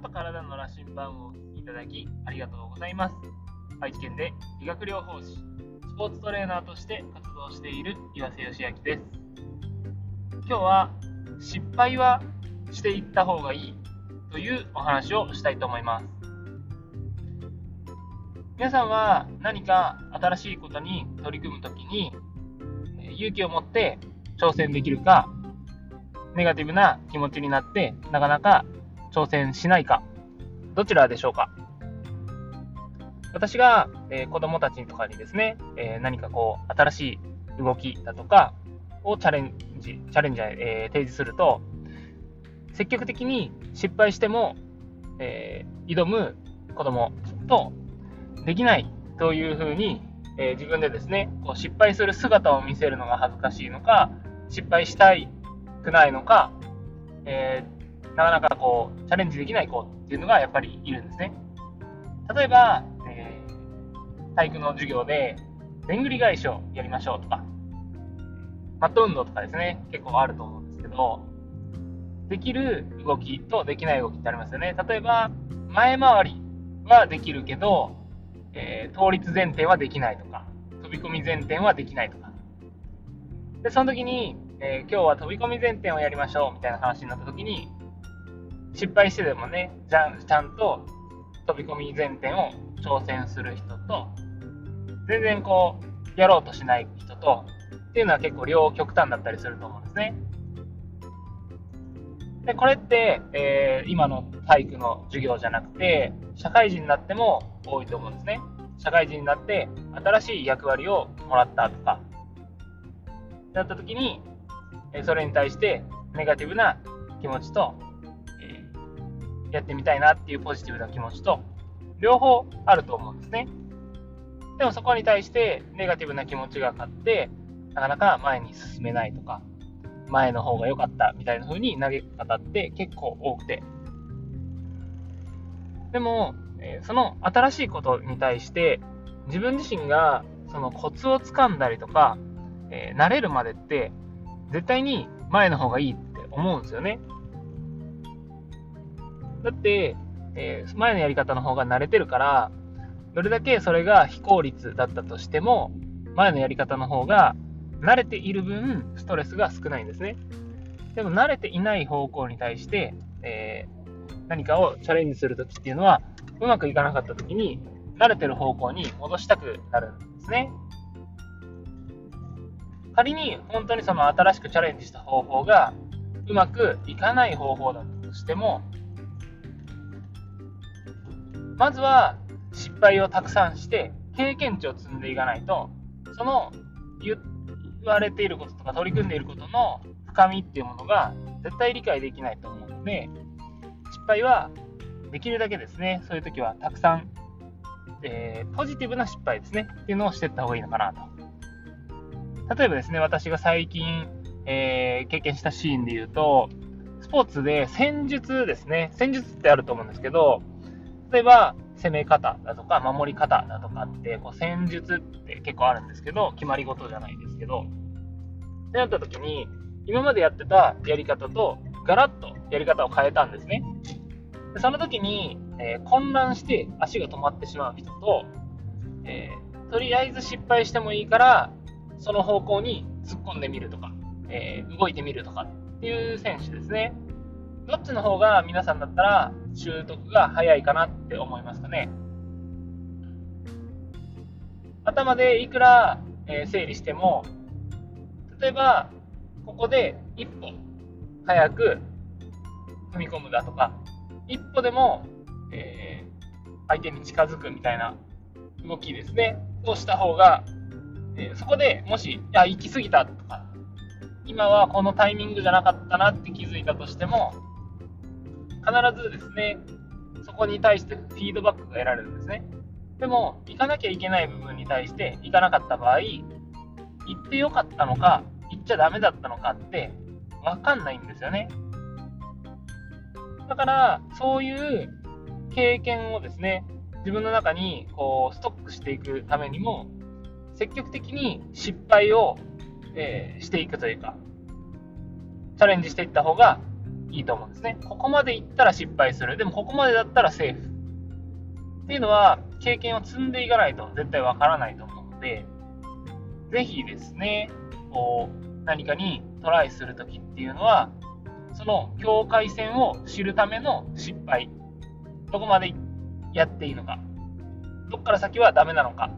と体の羅針盤をお聞きいただきありがとうございます。愛知県で理学療法士、スポーツトレーナーとして活動している岩瀬義明です。今日は失敗はしていった方がいいというお話をしたいと思います。皆さんは何か新しいことに取り組むときに勇気を持って挑戦できるか、ネガティブな気持ちになってなかなか挑戦しないか、どちらでしょうか。私が、えー、子供たちとかにですね、えー、何かこう、新しい動きだとかをチャレンジ、チャレンジ、えー、提示すると、積極的に失敗しても、えー、挑む子供と、できないというふうに、えー、自分でですね、こう失敗する姿を見せるのが恥ずかしいのか、失敗したくないのか、えーなかなかこう、チャレンジできない子っていうのがやっぱりいるんですね。例えば、えー、体育の授業で、でんぐり返しをやりましょうとか、マット運動とかですね、結構あると思うんですけど、できる動きとできない動きってありますよね。例えば、前回りはできるけど、えー、倒立前転はできないとか、飛び込み前転はできないとか。で、その時に、えー、今日は飛び込み前転をやりましょうみたいな話になった時に、失敗してでもね、ちゃんちゃんと飛び込み前転を挑戦する人と、全然こう、やろうとしない人と、っていうのは結構両極端だったりすると思うんですね。で、これって、えー、今の体育の授業じゃなくて、社会人になっても多いと思うんですね。社会人になって新しい役割をもらったとか、だった時に、それに対してネガティブな気持ちとやってみたいなっていうポジティブな気持ちと、両方あると思うんですね。でもそこに対してネガティブな気持ちが勝って、なかなか前に進めないとか、前の方が良かったみたいな風に投げ方って結構多くて。でも、その新しいことに対して自分自身がそのコツをつかんだりとか、えー、慣れるまでって絶対に前の方がいいって思うんですよね。だって、えー、前のやり方の方が慣れてるから、どれだけそれが非効率だったとしても、前のやり方の方が慣れている分、ストレスが少ないんですね。でも慣れていない方向に対して、えー、何かをチャレンジするときっていうのは、うまくいかなかったときに、慣れてる方向に戻したくなるんですね。仮に本当にその新しくチャレンジした方法がうまくいかない方法だとしても、まずは失敗をたくさんして経験値を積んでいかないとその言われていることとか取り組んでいることの深みっていうものが絶対理解できないと思うので失敗はできるだけですねそういう時はたくさん、えー、ポジティブな失敗ですねっていうのをしていった方がいいのかなと。例えばですね私が最近、えー、経験したシーンで言うとスポーツで戦術ですね。戦術ってあると思うんですけど例えば、攻め方だとか、守り方だとかって、こう戦術って結構あるんですけど、決まり事じゃないですけど、ってなった時に、今までやってたやり方と、ガラッとやり方を変えたんですね。でその時に、えー、混乱して足が止まってしまう人と、えー、とりあえず失敗してもいいから、その方向に突っ込んでみるとか、えー、動いてみるとかっていう選手ですね。どっちの方が皆さんだったら習得が早いかなって思いますかね。頭でいくら、え整理しても、例えば、ここで一歩早く踏み込むだとか、一歩でも、え、相手に近づくみたいな動きですね、をした方が、え、そこでもし、いや、行き過ぎたとか、今はこのタイミングじゃなかったなって気づいたとしても、必ずですね、そこに対してフィードバックが得られるんですね。でも、行かなきゃいけない部分に対して行かなかった場合、行ってよかったのか、行っちゃダメだったのかって分かんないんですよね。だから、そういう経験をですね、自分の中にこうストックしていくためにも、積極的に失敗を、えー、していくというか、チャレンジしていった方がいいと思うんですね。ここまでいったら失敗する。でもここまでだったらセーフ。っていうのは、経験を積んでいかないと絶対わからないと思うので、ぜひですね、こう、何かにトライするときっていうのは、その境界線を知るための失敗。どこまでやっていいのか。どっから先はダメなのか。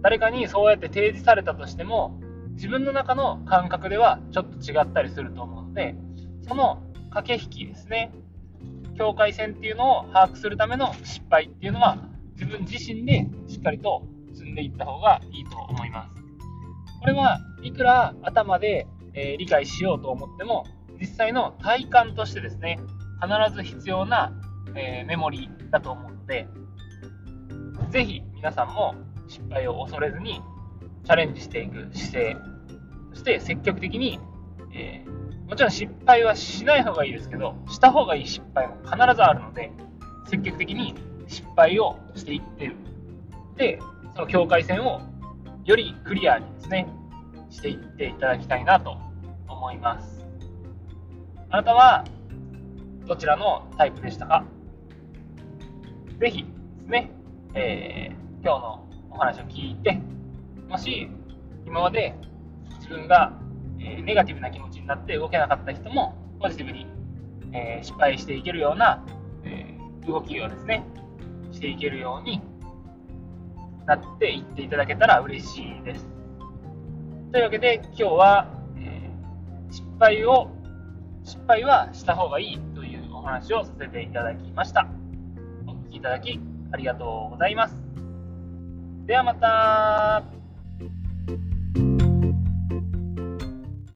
誰かにそうやって提示されたとしても、自分の中の感覚ではちょっと違ったりすると思うので、その駆け引きですね、境界線っていうのを把握するための失敗っていうのは、自分自身でしっかりと積んでいった方がいいと思います。これはいくら頭で、え、理解しようと思っても、実際の体感としてですね、必ず必要な、え、メモリーだと思うので、ぜひ皆さんも失敗を恐れずにチャレンジしていく姿勢、そして積極的に、えー、もちろん失敗はしない方がいいですけど、した方がいい失敗も必ずあるので、積極的に失敗をしていってる。で、その境界線をよりクリアにですね、していっていただきたいなと思います。あなたはどちらのタイプでしたか？ぜひですね、えー、今日のお話を聞いて、もし今まで自分が、えネガティブな気持ちになって動けなかった人もポジティブに、え失敗していけるような、え動きをですねしていけるようになっていっていただけたら嬉しいです。というわけで今日は、え、失敗を失敗はした方がいいというお話をさせていただきました。お聴きいただきありがとうございます。ではまた